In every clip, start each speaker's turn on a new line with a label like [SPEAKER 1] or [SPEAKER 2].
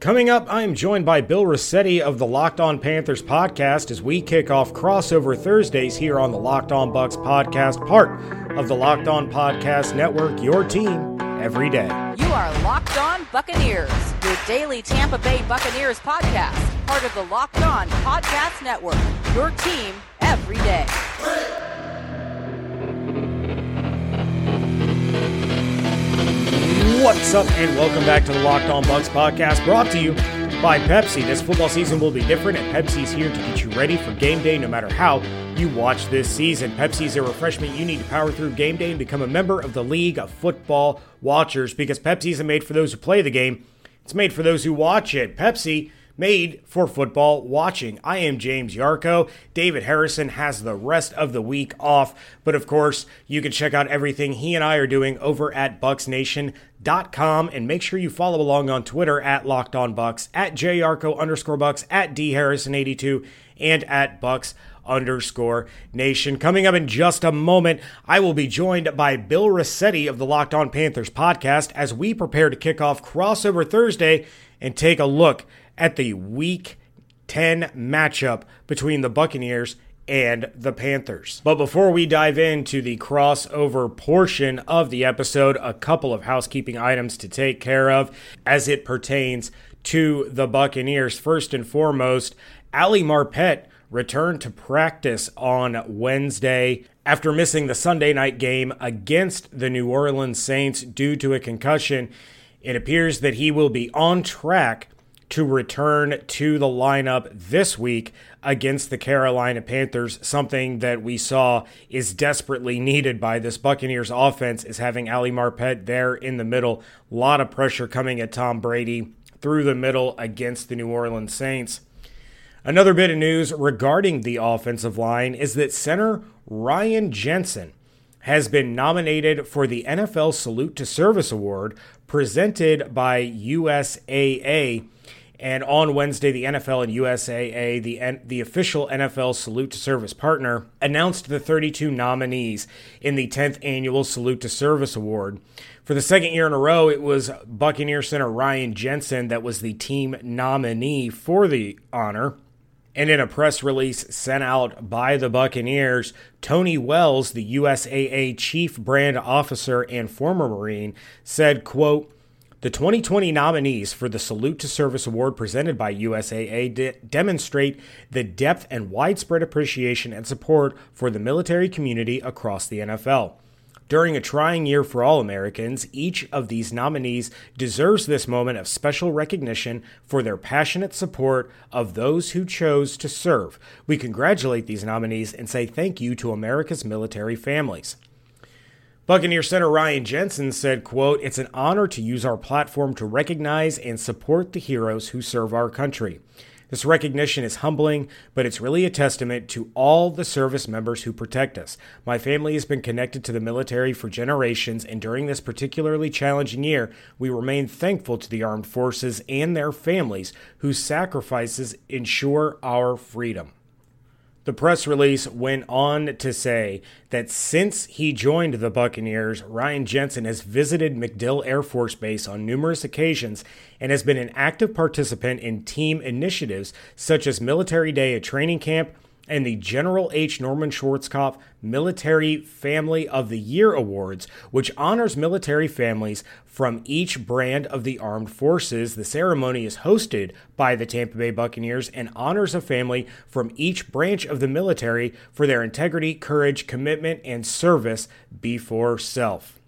[SPEAKER 1] Coming up, I am joined by Bill Riccette of the Locked On Panthers podcast as we kick off crossover Thursdays here on the Locked On Bucs podcast, part of the Locked On Podcast Network, your team every day.
[SPEAKER 2] You are Locked On Buccaneers, your daily Tampa Bay Buccaneers podcast, part of the Locked On Podcast Network, your team every day.
[SPEAKER 1] What's up, and welcome back to the Locked On Bucs podcast, brought to you by Pepsi. This football season will be different, and Pepsi's here to get you ready for game day no matter how you watch this season. Pepsi's a refreshment you need to power through game day and become a member of the League of Football Watchers because Pepsi isn't made for those who play the game, it's made for those who watch it. Pepsi made for football watching. I am James Yarcho. David Harrison has the rest of the week off, but of course, you can check out everything he and I are doing over at BucsNation.com and make sure you follow along on Twitter at Locked On Bucs, at JYarcho underscore Bucs, at D Harrison82, and at Bucs underscore nation. Coming up in just a moment, I will be joined by Bill Riccette of the Locked On Panthers podcast as we prepare to kick off crossover Thursday and take a look at the week 10 matchup between the Buccaneers and the Panthers. But before we dive into the crossover portion of the episode, a couple of housekeeping items to take care of as it pertains to the Buccaneers. First and foremost, Ali Marpet returned to practice on Wednesday after missing the Sunday night game against the New Orleans Saints due to a concussion. It appears that he will be on track to return to the lineup this week against the Carolina Panthers. Something that we saw is desperately needed by this Buccaneers offense is having Ali Marpet there in the middle. A lot of pressure coming at Tom Brady through the middle against the New Orleans Saints. Another bit of news regarding the offensive line is that center Ryan Jensen has been nominated for the NFL Salute to Service Award presented by USAA and on Wednesday, the NFL and USAA, the, the official NFL Salute to Service partner, announced the 32 nominees in the 10th annual Salute to Service Award. For the second year in a row, it was Buccaneer center Ryan Jensen that was the team nominee for the honor. And in a press release sent out by the Buccaneers, Tony Wells, the USAA chief brand officer and former Marine, said, quote, the 2020 nominees for the Salute to Service Award presented by USAA de- demonstrate the depth and widespread appreciation and support for the military community across the NFL. During a trying year for all Americans, each of these nominees deserves this moment of special recognition for their passionate support of those who chose to serve. We congratulate these nominees and say thank you to America's military families. Buccaneer center Ryan Jensen said, quote, It's an honor to use our platform to recognize and support the heroes who serve our country. This recognition is humbling, but it's really a testament to all the service members who protect us. My family has been connected to the military for generations, and during this particularly challenging year, we remain thankful to the armed forces and their families whose sacrifices ensure our freedom. The press release went on to say that since he joined the Buccaneers, Ryan Jensen has visited MacDill Air Force Base on numerous occasions and has been an active participant in team initiatives such as Military Day at training camp and the General H. Norman Schwarzkopf Military Family of the Year Awards, which honors military families from each brand of the armed forces. The ceremony is hosted by the Tampa Bay Buccaneers and honors a family from each branch of the military for their integrity, courage, commitment, and service before self.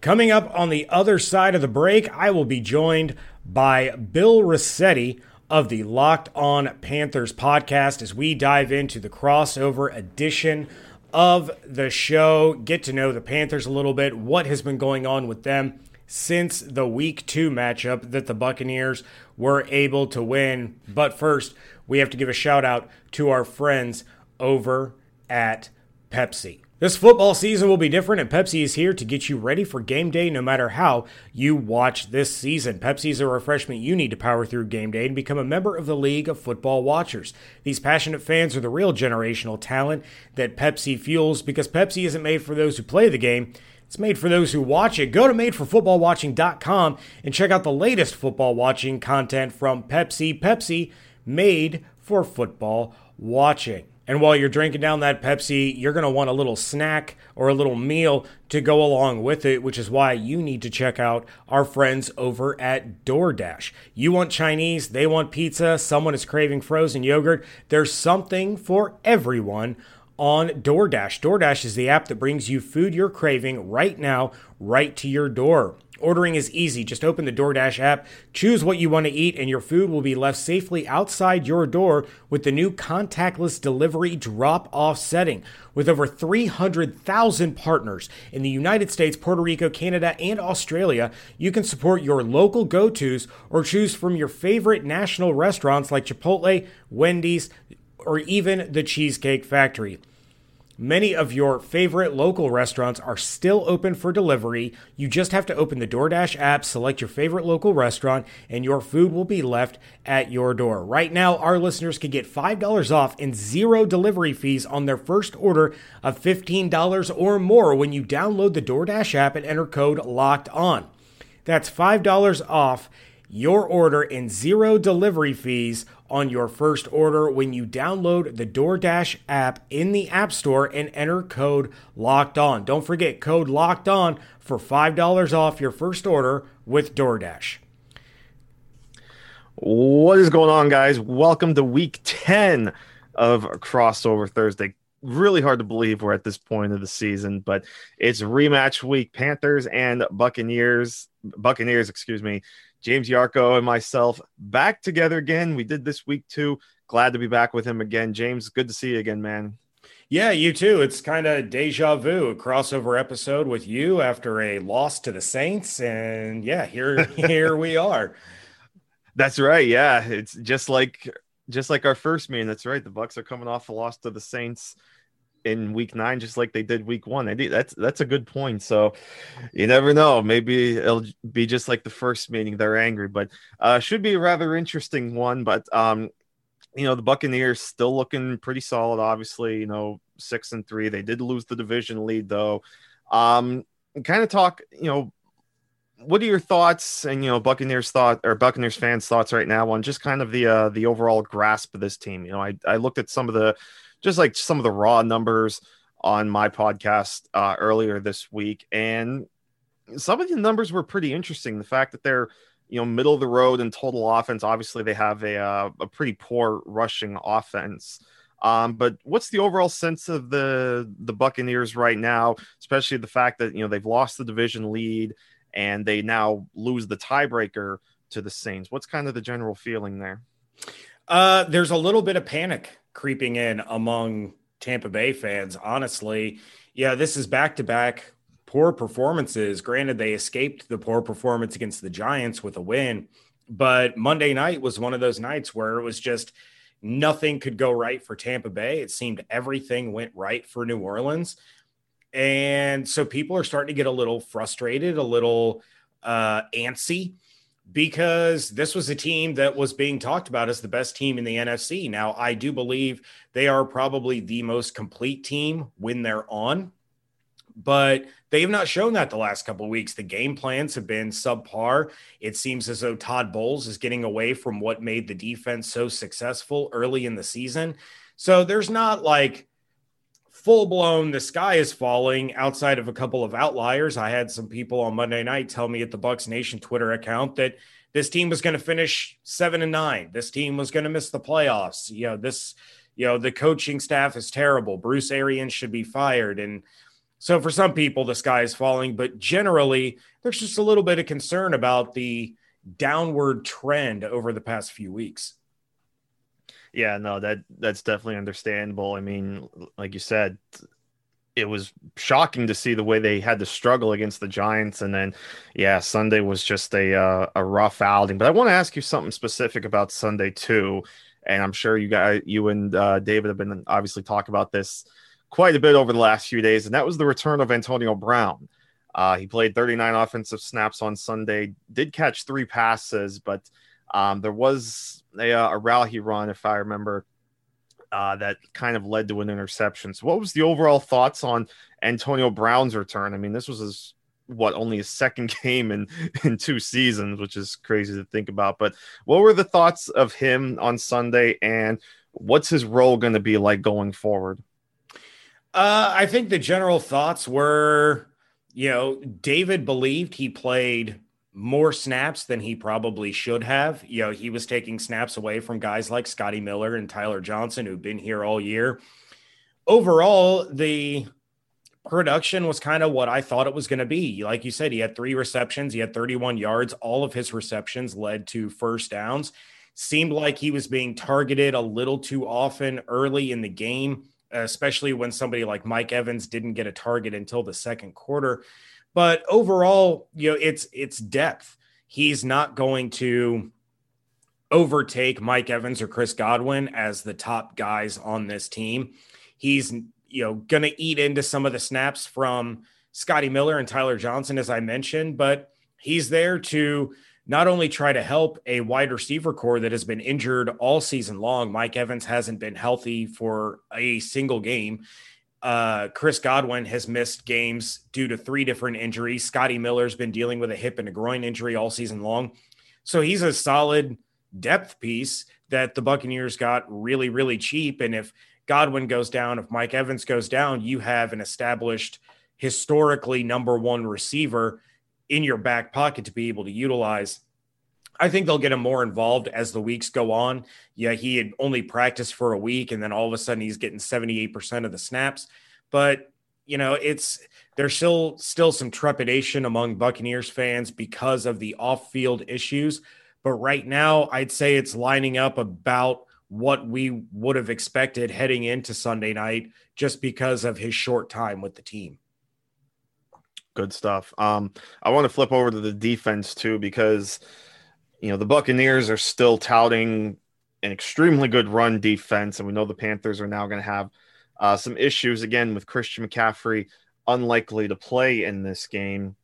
[SPEAKER 1] Coming up on the other side of the break, I will be joined by Bill Riccette of the Locked On Panthers podcast as we dive into the crossover edition of the show. Get to know the Panthers a little bit, what has been going on with them since the week two matchup that the Buccaneers were able to win. But first, we have to give a shout out to our friends over at Pepsi. This football season will be different, and Pepsi is here to get you ready for game day no matter how you watch this season. Pepsi is a refreshment you need to power through game day and become a member of the League of Football Watchers. These passionate fans are the real generational talent that Pepsi fuels because Pepsi isn't made for those who play the game, It's made for those who watch it. Go to madeforfootballwatching.com and check out the latest football watching content from Pepsi. Pepsi, made for football watching. And while you're drinking down that Pepsi, you're going to want a little snack or a little meal to go along with it, which is why you need to check out our friends over at DoorDash. You want Chinese, they want pizza, someone is craving frozen yogurt. There's something for everyone on DoorDash. DoorDash is the app that brings you food you're craving right now, right to your door. Ordering is easy. Just open the DoorDash app, choose what you want to eat, and your food will be left safely outside your door with the new contactless delivery drop off setting. With over 300,000 partners in the United States, Puerto Rico, Canada, and Australia, you can support your local go tos or choose from your favorite national restaurants like Chipotle, Wendy's, or even the Cheesecake Factory. Many of your favorite local restaurants are still open for delivery. You just have to open the DoorDash app, select your favorite local restaurant, and your food will be left at your door. Right now, our listeners can get $5 off and zero delivery fees on their first order of $15 or more when you download the DoorDash app and enter code LOCKED ON. That's $5 off your order and zero delivery fees on your first order when you download the DoorDash app in the App Store and enter code LOCKED ON. Don't forget code LOCKED ON for $5 off your first order with DoorDash.
[SPEAKER 3] What is going on, guys? Welcome to week 10 of Crossover Thursday. Really hard to believe we're at this point of the season, but it's rematch week. Panthers and Buccaneers, Buccaneers, excuse me, James Yarcho and myself back together again. We did this week two. Glad to be back with him again. James, good to see you again, man.
[SPEAKER 1] Yeah, you too. It's kind of deja vu, a crossover episode with you after a loss to the Saints. And yeah, here here we are.
[SPEAKER 3] That's right. Yeah. It's just like just like our first meeting. That's right. The Bucs are coming off a loss to the Saints in week nine, just like they did week one. That's that's a good point. So you never know. Maybe it'll be just like the first meeting. They're angry, but uh, should be a rather interesting one. But um, you know, the Buccaneers still looking pretty solid. Obviously, you know, six and three. They did lose the division lead though. Um, kind of talk. You know, what are your thoughts and you know Buccaneers thought or Buccaneers fans thoughts right now on just kind of the uh the overall grasp of this team? You know, I I looked at some of the just like some of the raw numbers on my podcast uh, earlier this week, and some of the numbers were pretty interesting. The fact that they're you know middle of the road in total offense. Obviously, they have a uh, a pretty poor rushing offense. Um, but what's the overall sense of the the Buccaneers right now, especially the fact that you know they've lost the division lead and they now lose the tiebreaker to the Saints? What's kind of the general feeling there?
[SPEAKER 1] Uh, there's a little bit of panic creeping in among Tampa Bay fans. Honestly, yeah, this is back to back poor performances. Granted, they escaped the poor performance against the Giants with a win, but Monday night was one of those nights where it was just nothing could go right for Tampa Bay. It seemed everything went right for New Orleans. And so people are starting to get a little frustrated, a little uh, antsy because this was a team that was being talked about as the best team in the NFC. Now, I do believe they are probably the most complete team when they're on, but they have not shown that the last couple of weeks. The game plans have been subpar. It seems as though Todd Bowles is getting away from what made the defense so successful early in the season. So there's not like full blown the sky is falling outside of a couple of outliers. I had some people on monday night tell me at the bucs nation twitter account that this team was going to finish seven and nine. This team was going to miss the playoffs. You know this you know the coaching staff is terrible. Bruce arians should be fired. And so for some people the sky is falling but generally there's just a little bit of concern about the downward trend over the past few weeks
[SPEAKER 3] yeah, no, that that's definitely understandable. I mean, like you said, it was shocking to see the way they had to struggle against the Giants, and then, yeah, Sunday was just a uh, a rough outing. But I want to ask you something specific about Sunday too, and I'm sure you guys, you and uh, David have been obviously talk about this quite a bit over the last few days, and that was the return of Antonio Brown. Uh, he played 39 offensive snaps on Sunday, did catch three passes, but um, there was a, uh, a rally run, if I remember uh, that kind of led to an interception. So, what was the overall thoughts on Antonio Brown's return? I mean, this was his what only his second game in in two seasons, which is crazy to think about. But what were the thoughts of him on Sunday, and what's his role going to be like going forward?
[SPEAKER 1] Uh, I think the general thoughts were, you know, David believed he played more snaps than he probably should have. You know, he was taking snaps away from guys like Scotty Miller and Tyler Johnson, who've been here all year. Overall, the production was kind of what I thought it was going to be. Like you said, he had three receptions, he had 31 yards. All of his receptions led to first downs. Seemed like he was being targeted a little too often early in the game, especially when somebody like Mike Evans didn't get a target until the second quarter. But overall, you know, it's it's depth. He's not going to overtake Mike Evans or Chris Godwin as the top guys on this team. He's you know, going to eat into some of the snaps from Scotty Miller and Tyler Johnson, as I mentioned, but he's there to not only try to help a wide receiver corps that has been injured all season long. Mike Evans hasn't been healthy for a single game. Uh, Chris Godwin has missed games due to three different injuries. Scotty Miller's been dealing with a hip and a groin injury all season long. So he's a solid depth piece that the Buccaneers got really, really cheap. And if Godwin goes down, if Mike Evans goes down, you have an established, historically number one receiver in your back pocket to be able to utilize. I think they'll get him more involved as the weeks go on. Yeah, he had only practiced for a week and then all of a sudden he's getting 78% of the snaps. But, you know, it's there's still still some trepidation among Buccaneers fans because of the off-field issues. But right now, I'd say it's lining up about what we would have expected heading into Sunday night just because of his short time with the team.
[SPEAKER 3] Good stuff. Um, I want to flip over to the defense too because you know the Buccaneers are still touting an extremely good run defense, and we know the Panthers are now going to have uh, some issues again with Christian McCaffrey unlikely to play in this game.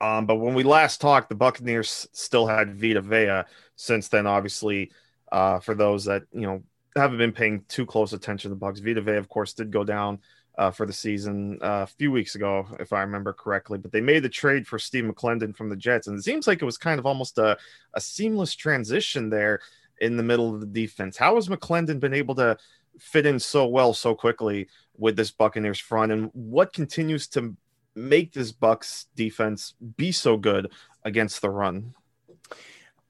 [SPEAKER 3] Um, but when we last talked, the Buccaneers still had Vita Vea. Since then, obviously, uh, for those that you know haven't been paying too close attention to the Bucs, Vita Vea, of course, did go down uh, for the season uh, a few weeks ago, if I remember correctly. But they made the trade for Steve McClendon from the Jets, and it seems like it was kind of almost a, a seamless transition there in the middle of the defense. How has McClendon been able to fit in so well so quickly with this Buccaneers front, and what continues to make this Bucs defense be so good against the run?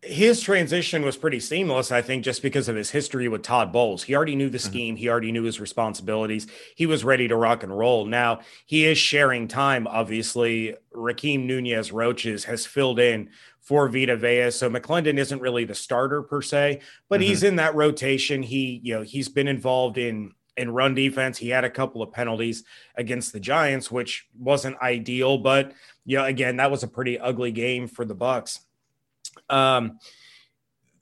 [SPEAKER 1] His transition was pretty seamless, I think, just because of his history with Todd Bowles. He already knew the mm-hmm. scheme, he already knew his responsibilities. He was ready to rock and roll. Now he is sharing time, obviously. Rakeem Nunez Roches has filled in for Vita Vea. So McClendon isn't really the starter per se, but mm-hmm. he's in that rotation. He, you know, he's been involved in in run defense. He had a couple of penalties against the Giants, which wasn't ideal, but you know, again, that was a pretty ugly game for the Bucs um,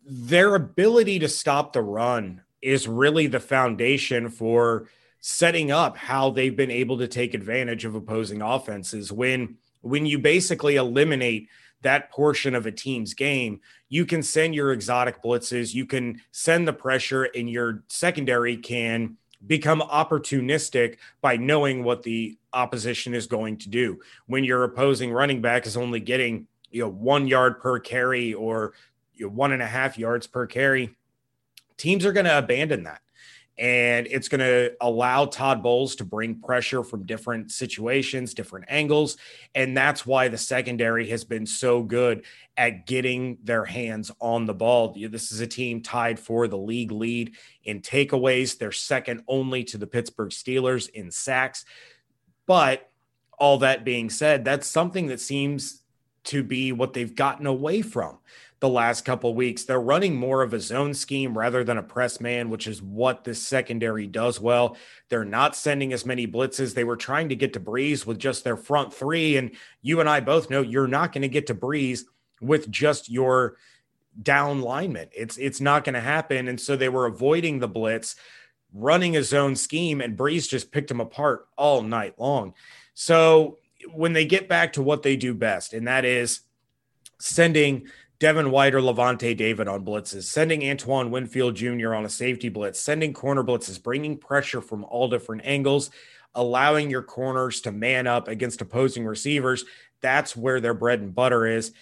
[SPEAKER 1] their ability to stop the run is really the foundation for setting up how they've been able to take advantage of opposing offenses. When when you basically eliminate that portion of a team's game you can send your exotic blitzes you can send the pressure and your secondary can become opportunistic by knowing what the opposition is going to do. When your opposing running back is only getting you know one yard per carry or you know, one and a half yards per carry, teams are going to abandon that. And it's going to allow Todd Bowles to bring pressure from different situations, different angles. And that's why the secondary has been so good at getting their hands on the ball. This is a team tied for the league lead in takeaways. They're second only to the Pittsburgh Steelers in sacks. But all that being said, that's something that seems to be what they've gotten away from the last couple weeks. They're running more of a zone scheme rather than a press man, which is what this secondary does well. They're not sending as many blitzes. They were trying to get to Brees with just their front three. And you and I both know you're not going to get to Brees with just your down lineman. It's it's not going to happen. And so they were avoiding the blitz, running a zone scheme, and Brees just picked them apart all night long. So when they get back to what they do best, and that is sending Devin White or Lavonte David on blitzes, sending Antoine Winfield Jr. on a safety blitz, sending corner blitzes, bringing pressure from all different angles, allowing your corners to man up against opposing receivers. That's where their bread and butter is.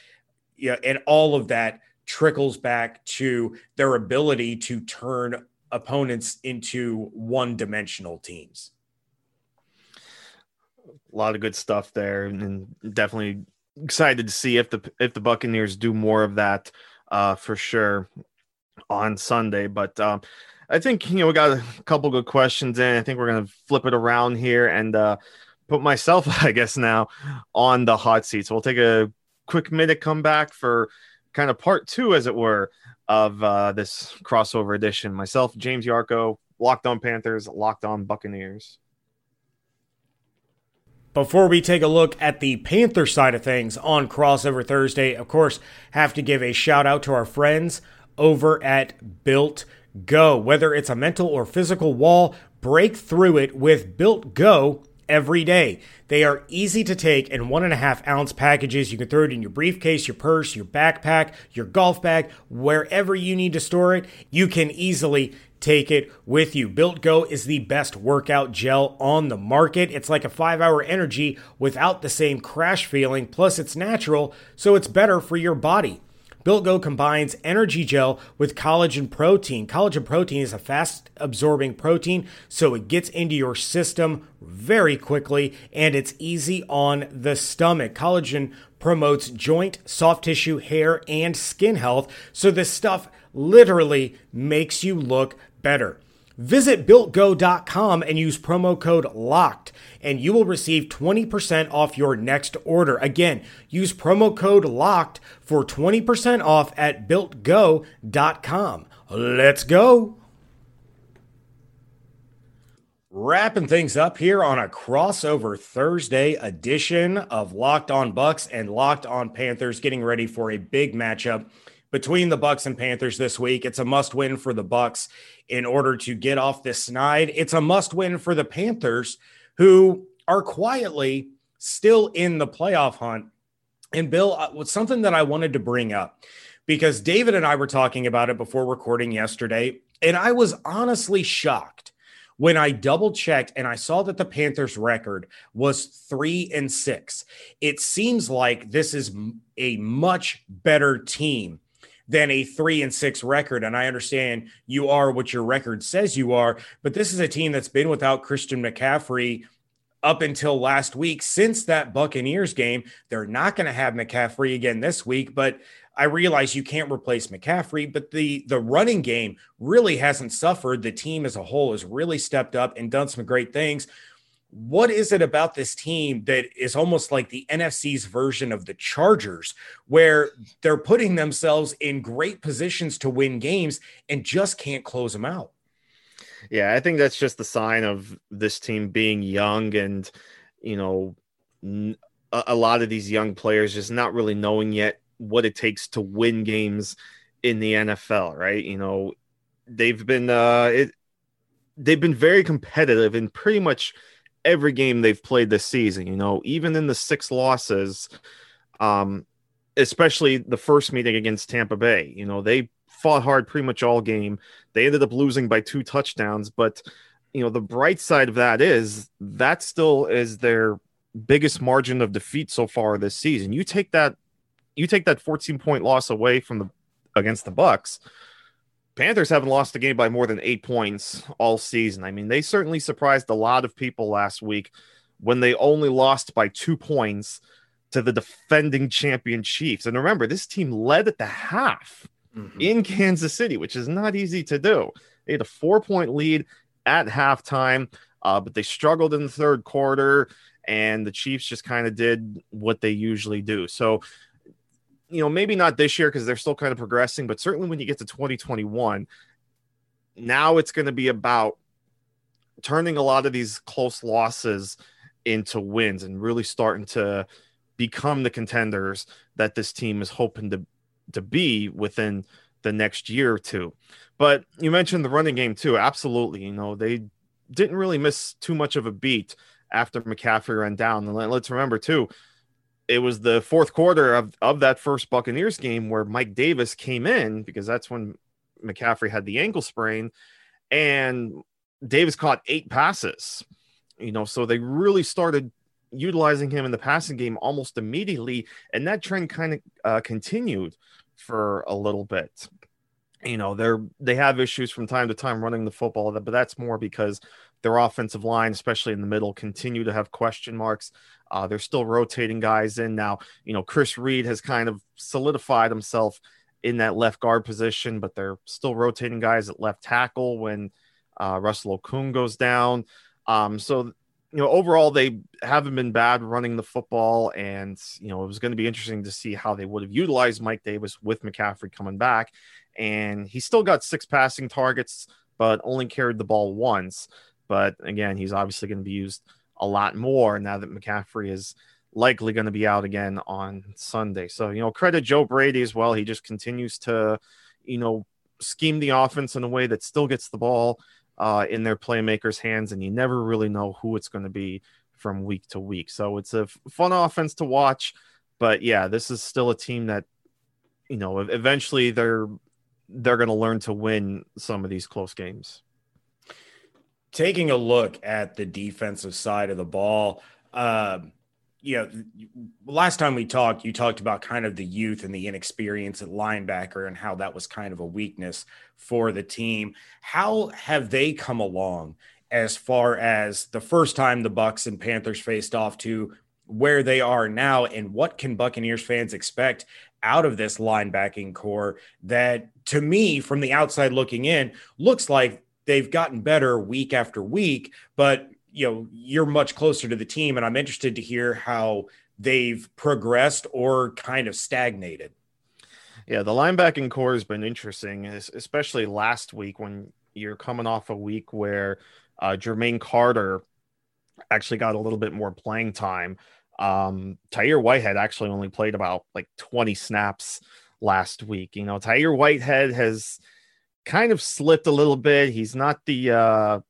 [SPEAKER 1] Yeah, and all of that trickles back to their ability to turn opponents into one dimensional teams.
[SPEAKER 3] A lot of good stuff there, and definitely excited to see if the if the Buccaneers do more of that uh, for sure on Sunday. But um, I think you know we got a couple good questions in. I think we're gonna flip it around here and uh, put myself, I guess, now on the hot seat. So we'll take a quick minute, come back for kind of part two, as it were, of uh, this crossover edition. Myself, James Yarcho, Locked On Panthers, Locked On Buccaneers.
[SPEAKER 1] Before we take a look at the Panther side of things on Crossover Thursday, of course, have to give a shout out to our friends over at Built Go. Whether it's a mental or physical wall, break through it with Built Go every day. They are easy to take in one and a half ounce packages. You can throw it in your briefcase, your purse, your backpack, your golf bag, wherever you need to store it. You can easily take it with you. Built Go is the best workout gel on the market. It's like a five hour energy without the same crash feeling, plus, it's natural, so it's better for your body. Built Go combines energy gel with collagen protein. Collagen protein is a fast absorbing protein, so it gets into your system very quickly and it's easy on the stomach. Collagen promotes joint, soft tissue, hair, and skin health, so this stuff literally makes you look better. Visit builtgo.com and use promo code LOCKED, and you will receive 20% off your next order. Again, use promo code LOCKED for 20% off at builtgo.com. Let's go. Wrapping things up here on a crossover Thursday edition of Locked On Bucs and Locked On Panthers, getting ready for a big matchup between the Bucs and Panthers this week. It's a must-win for the Bucs in order to get off this snide. It's a must-win for the Panthers who are quietly still in the playoff hunt. And Bill, uh, something that I wanted to bring up because David and I were talking about it before recording yesterday, and I was honestly shocked when I double checked and I saw that the Panthers record was three and six. It seems like this is a much better team than a three and six record. And I understand you are what your record says you are, but this is a team that's been without Christian McCaffrey up until last week. Since that Buccaneers game, they're not going to have McCaffrey again this week, but I realize you can't replace McCaffrey, but the the running game really hasn't suffered. The team as a whole has really stepped up and done some great things what is it about this team that is almost like the NFC's version of the Chargers, where they're putting themselves in great positions to win games and just can't close them out?
[SPEAKER 3] Yeah, I think that's just the sign of this team being young and, you know, a, a lot of these young players just not really knowing yet what it takes to win games in the NFL, right? You know, they've been uh it they've been very competitive and pretty much every game they've played this season. You know, even in the six losses, um, especially the first meeting against Tampa Bay, you know, they fought hard pretty much all game. They ended up losing by two touchdowns, but you know, the bright side of that is that still is their biggest margin of defeat so far this season. You take that you take that 14 point loss away from the against the Bucs, Panthers haven't lost a game by more than eight points all season. I mean, they certainly surprised a lot of people last week when they only lost by two points to the defending champion Chiefs. And remember, this team led at the half mm-hmm. in Kansas City, which is not easy to do. They had a four point lead at halftime, uh, but they struggled in the third quarter, and the Chiefs just kind of did what they usually do. So, you know, maybe not this year because they're still kind of progressing, but certainly when you get to 2021, now it's going to be about turning a lot of these close losses into wins and really starting to become the contenders that this team is hoping to to be within the next year or two. But you mentioned the running game too. Absolutely. You know, they didn't really miss too much of a beat after McCaffrey ran down. And let's remember too, it was the fourth quarter of, of that first Buccaneers game where Mike Davis came in because that's when McCaffrey had the ankle sprain, and Davis caught eight passes. You know, so they really started utilizing him in the passing game almost immediately, and that trend kind of uh, continued for a little bit. You know, they're they have issues from time to time running the football, but that's more because their offensive line, especially in the middle, continue to have question marks. Uh, they're still rotating guys in now. You know, Chris Reed has kind of solidified himself in that left guard position, but they're still rotating guys at left tackle when uh, Russell Okung goes down. Um, so, you know, overall, they haven't been bad running the football. And, you know, it was going to be interesting to see how they would have utilized Mike Davis with McCaffrey coming back. And he still got six passing targets, but only carried the ball once. But again, he's obviously going to be used a lot more now that McCaffrey is likely going to be out again on Sunday. So, you know, credit Joe Brady as well. He just continues to, you know, scheme the offense in a way that still gets the ball uh, in their playmakers' hands, and you never really know who it's going to be from week to week. So it's a fun offense to watch. But yeah, this is still a team that, you know, eventually they're they're going to learn to win some of these close games
[SPEAKER 1] taking a look at the defensive side of the ball, um, you know, last time we talked, you talked about kind of the youth and the inexperience at linebacker and how that was kind of a weakness for the team. How have they come along as far as the first time the Bucs and Panthers faced off to where they are now, and what can Buccaneers fans expect out of this linebacking corps that, to me, from the outside looking in, looks like they've gotten better week after week, but you know, you're much closer to the team and I'm interested to hear how they've progressed or kind of stagnated.
[SPEAKER 3] Yeah, the linebacking corps has been interesting, especially last week when you're coming off a week where uh, Jermaine Carter actually got a little bit more playing time. Um, Tahir Whitehead actually only played about like 20 snaps last week. You know, Tahir Whitehead has kind of slipped a little bit. He's not the uh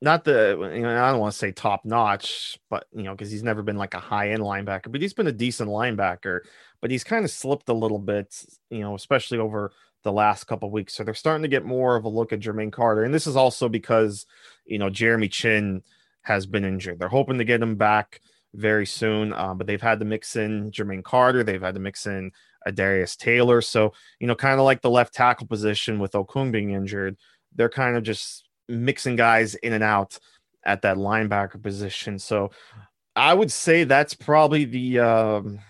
[SPEAKER 3] not the you know, I don't want to say top notch, but you know, because he's never been like a high end linebacker, but he's been a decent linebacker, but he's kind of slipped a little bit, you know, especially over the last couple weeks. So they're starting to get more of a look at Jermaine Carter. And this is also because, you know, Jeremy Chinn has been injured. They're hoping to get him back very soon, um, but they've had to mix in Jermaine Carter. They've had to mix in Darius Taylor. So, you know, kind of like the left tackle position with Okung being injured, they're kind of just mixing guys in and out at that linebacker position. So I would say that's probably the um,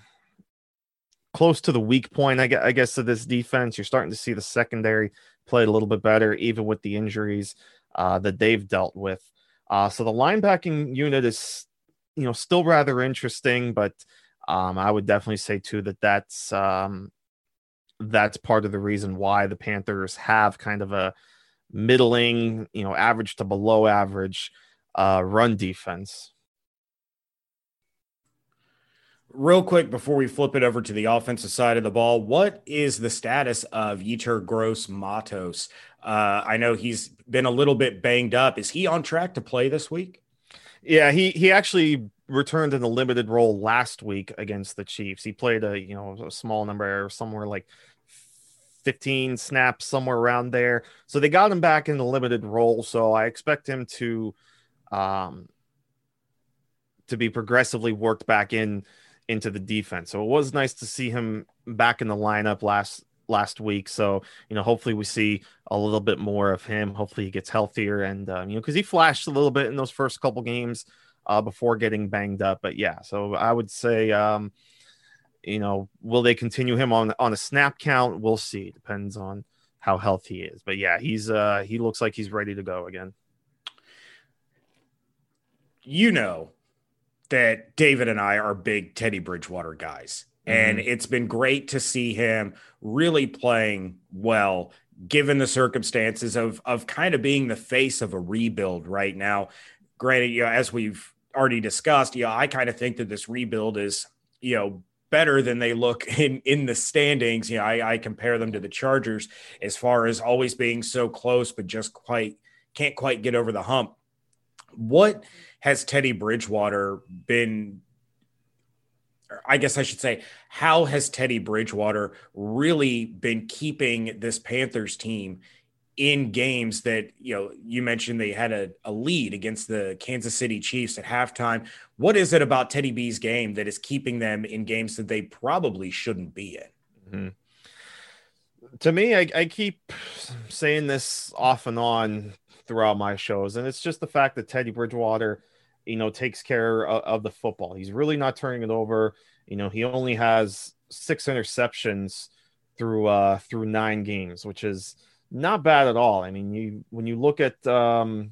[SPEAKER 3] close to the weak point, I guess, of this defense. You're starting to see the secondary play a little bit better, even with the injuries uh, that they've dealt with. Uh, so the linebacking unit is, you know, still rather interesting, but um, I would definitely say too that that's um, that's part of the reason why the Panthers have kind of a middling, you know, average to below average uh, run defense.
[SPEAKER 1] Real quick before we flip it over to the offensive side of the ball, what is the status of Yetur Gross Matos? Uh, I know he's been a little bit banged up. Is he on track to play this week?
[SPEAKER 3] Yeah, he he actually returned in a limited role last week against the Chiefs. He played a you know a small number, somewhere like 15 snaps, somewhere around there. So they got him back in the limited role. So I expect him to um to be progressively worked back in into the defense. So it was nice to see him back in the lineup last last week. So, you know, hopefully we see a little bit more of him. Hopefully he gets healthier and, um, you know, because he flashed a little bit in those first couple games uh, before getting banged up. But yeah, so I would say, um, you know, will they continue him on on a snap count? We'll see. Depends on how healthy he is. But yeah, he's uh he looks like he's ready to go again.
[SPEAKER 1] You know that David and I are big Teddy Bridgewater guys. And mm-hmm. it's been great to see him really playing well given the circumstances of of kind of being the face of a rebuild right now. Granted, you know, as we've already discussed, you know, I kind of think that this rebuild is, you know, better than they look in in the standings. You know, I, I compare them to the Chargers as far as always being so close, but just quite can't quite get over the hump. What has Teddy Bridgewater been I guess I should say, how has Teddy Bridgewater really been keeping this Panthers team in games that, you know, you mentioned they had a, a lead against the Kansas City Chiefs at halftime. What is it about Teddy B's game that is keeping them in games that they probably shouldn't be in?
[SPEAKER 3] Mm-hmm to me, I, I, keep saying this off and on throughout my shows, and it's just the fact that Teddy Bridgewater you know, takes care of, of the football. He's really not turning it over. You know, he only has six interceptions through uh through nine games, which is not bad at all. I mean, you when you look at um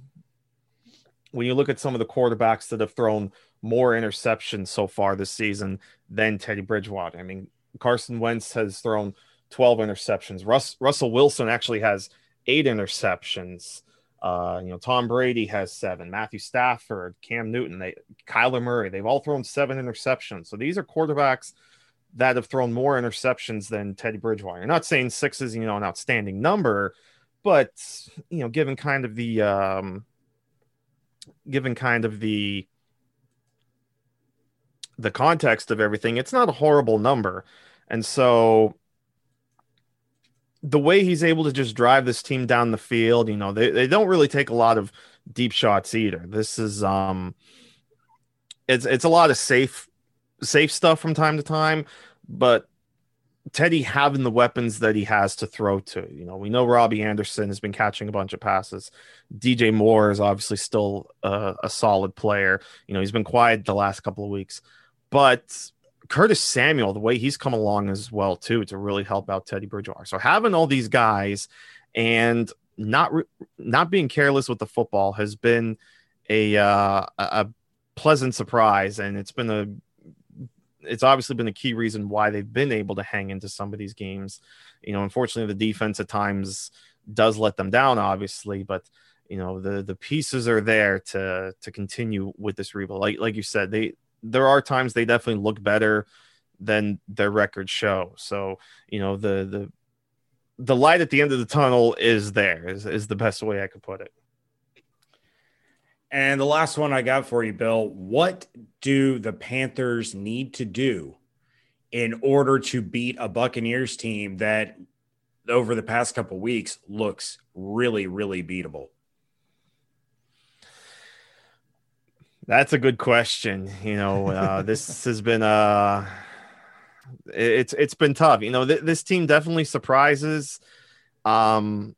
[SPEAKER 3] when you look at some of the quarterbacks that have thrown more interceptions so far this season than Teddy Bridgewater. I mean, Carson Wentz has thrown 12 interceptions. Russ, Russell Wilson actually has eight interceptions. Uh, you know, Tom Brady has seven, Matthew Stafford, Cam Newton, they Kyler Murray, they've all thrown seven interceptions. So these are quarterbacks that have thrown more interceptions than Teddy Bridgewater. Not saying six is, you know, an outstanding number, but you know, given kind of the um given kind of the the context of everything, it's not a horrible number. And so the way he's able to just drive this team down the field, you know, they, they don't really take a lot of deep shots either. This is um it's it's a lot of safe safe stuff from time to time, but Teddy having the weapons that he has to throw to, you know, we know Robbie Anderson has been catching a bunch of passes. DJ Moore is obviously still a, a solid player. You know, he's been quiet the last couple of weeks, but Curtis Samuel, the way he's come along as well too, to really help out Teddy Bridgewater. So having all these guys and not re- not being careless with the football has been a uh, a pleasant surprise, and it's been a it's obviously been a key reason why they've been able to hang into some of these games. You know, unfortunately, the defense at times does let them down, obviously, but you know the the pieces are there to to continue with this rebuild. Like like you said, they there are times they definitely look better than their records show. So, you know, the the the light at the end of the tunnel is there is, is the best way I could put it.
[SPEAKER 1] And the last one I got for you, Bill, what do the Panthers need to do in order to beat a Buccaneers team that over the past couple weeks looks really, really beatable?
[SPEAKER 3] That's a good question. You know, uh, this has been uh it's it's been tough. You know, th- this team definitely surprises. Um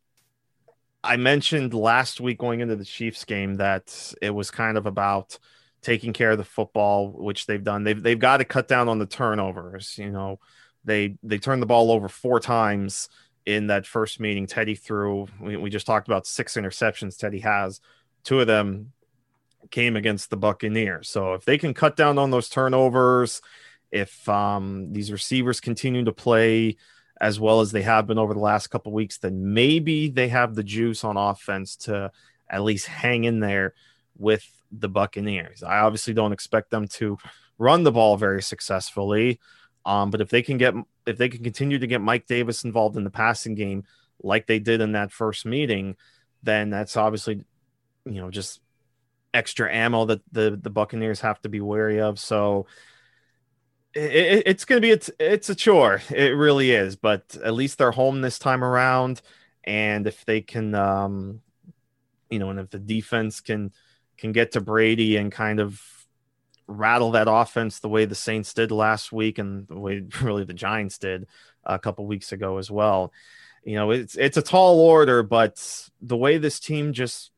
[SPEAKER 3] I mentioned last week going into the Chiefs game that it was kind of about taking care of the football, which they've done. They've they've got to cut down on the turnovers. You know, they they turned the ball over four times in that first meeting. Teddy threw. We, we just talked about six interceptions. Teddy has two of them came against the Buccaneers. So if they can cut down on those turnovers, if um, these receivers continue to play as well as they have been over the last couple weeks, then maybe they have the juice on offense to at least hang in there with the Buccaneers. I obviously don't expect them to run the ball very successfully. Um, but if they can get if they can continue to get Mike Davis involved in the passing game like they did in that first meeting, then that's obviously you know just extra ammo that the the Buccaneers have to be wary of. So it, it's going to be it's it's a chore. It really is. But at least they're home this time around, and if they can, um, you know, and if the defense can can get to Brady and kind of rattle that offense the way the Saints did last week and the way really the Giants did a couple weeks ago as well. You know, it's it's a tall order, but the way this team just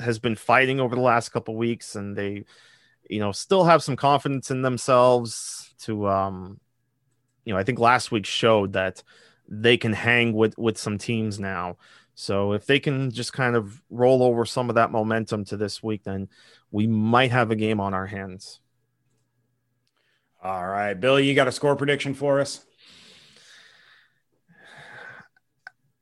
[SPEAKER 3] has been fighting over the last couple weeks, and they, you know, still have some confidence in themselves. To, um, you know, I think last week showed that they can hang with with some teams now. So if they can just kind of roll over some of that momentum to this week, then we might have a game on our hands.
[SPEAKER 1] All right, Billy, you got a score prediction for us?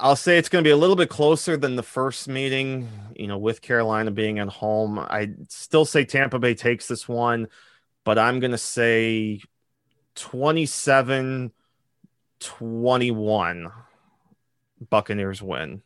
[SPEAKER 3] I'll say it's going to be a little bit closer than the first meeting, you know, with Carolina being at home. I still say Tampa Bay takes this one, but I'm going to say 27 21 Buccaneers win.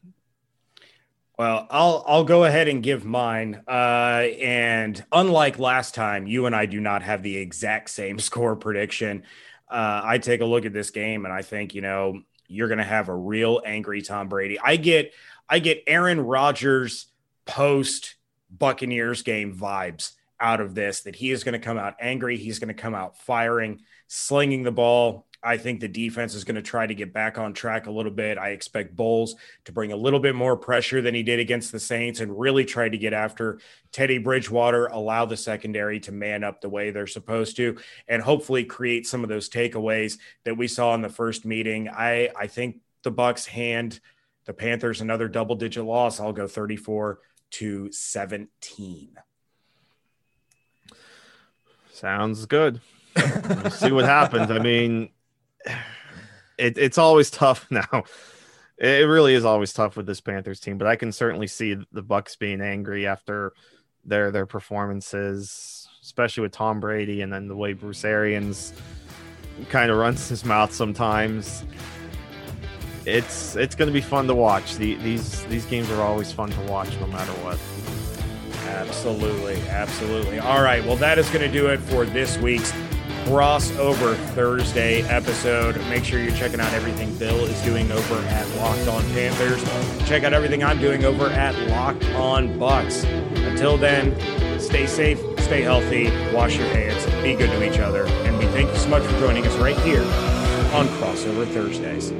[SPEAKER 1] Well, I'll I'll go ahead and give mine. Uh, and unlike last time, you and I do not have the exact same score prediction. Uh, I take a look at this game and I think you know you're going to have a real angry Tom Brady. I get I get Aaron Rodgers post Buccaneers game vibes out of this. That he is going to come out angry. He's going to come out firing, slinging the ball I think the defense is going to try to get back on track a little bit. I expect Bowles to bring a little bit more pressure than he did against the Saints and really try to get after Teddy Bridgewater, allow the secondary to man up the way they're supposed to, and hopefully create some of those takeaways that we saw in the first meeting. I, I think the Bucs hand the Panthers another double digit loss. I'll go 34 to 17.
[SPEAKER 3] Sounds good. see what happens. I mean, it, it's always tough now. It really is always tough with this Panthers team, but I can certainly see the Bucs being angry after their their performances, especially with Tom Brady and then the way Bruce Arians kind of runs his mouth sometimes. It's it's going to be fun to watch. The, these these games are always fun to watch, no matter what.
[SPEAKER 1] Absolutely, absolutely. All right, well, that is going to do it for this week's crossover Thursday episode. Make sure you're checking out everything Bill is doing over at Locked On Panthers. Check out everything I'm doing over at Locked On Bucs. Until then, stay safe, stay healthy, wash your hands, be good to each other, and we thank you so much for joining us right here on Crossover Thursdays.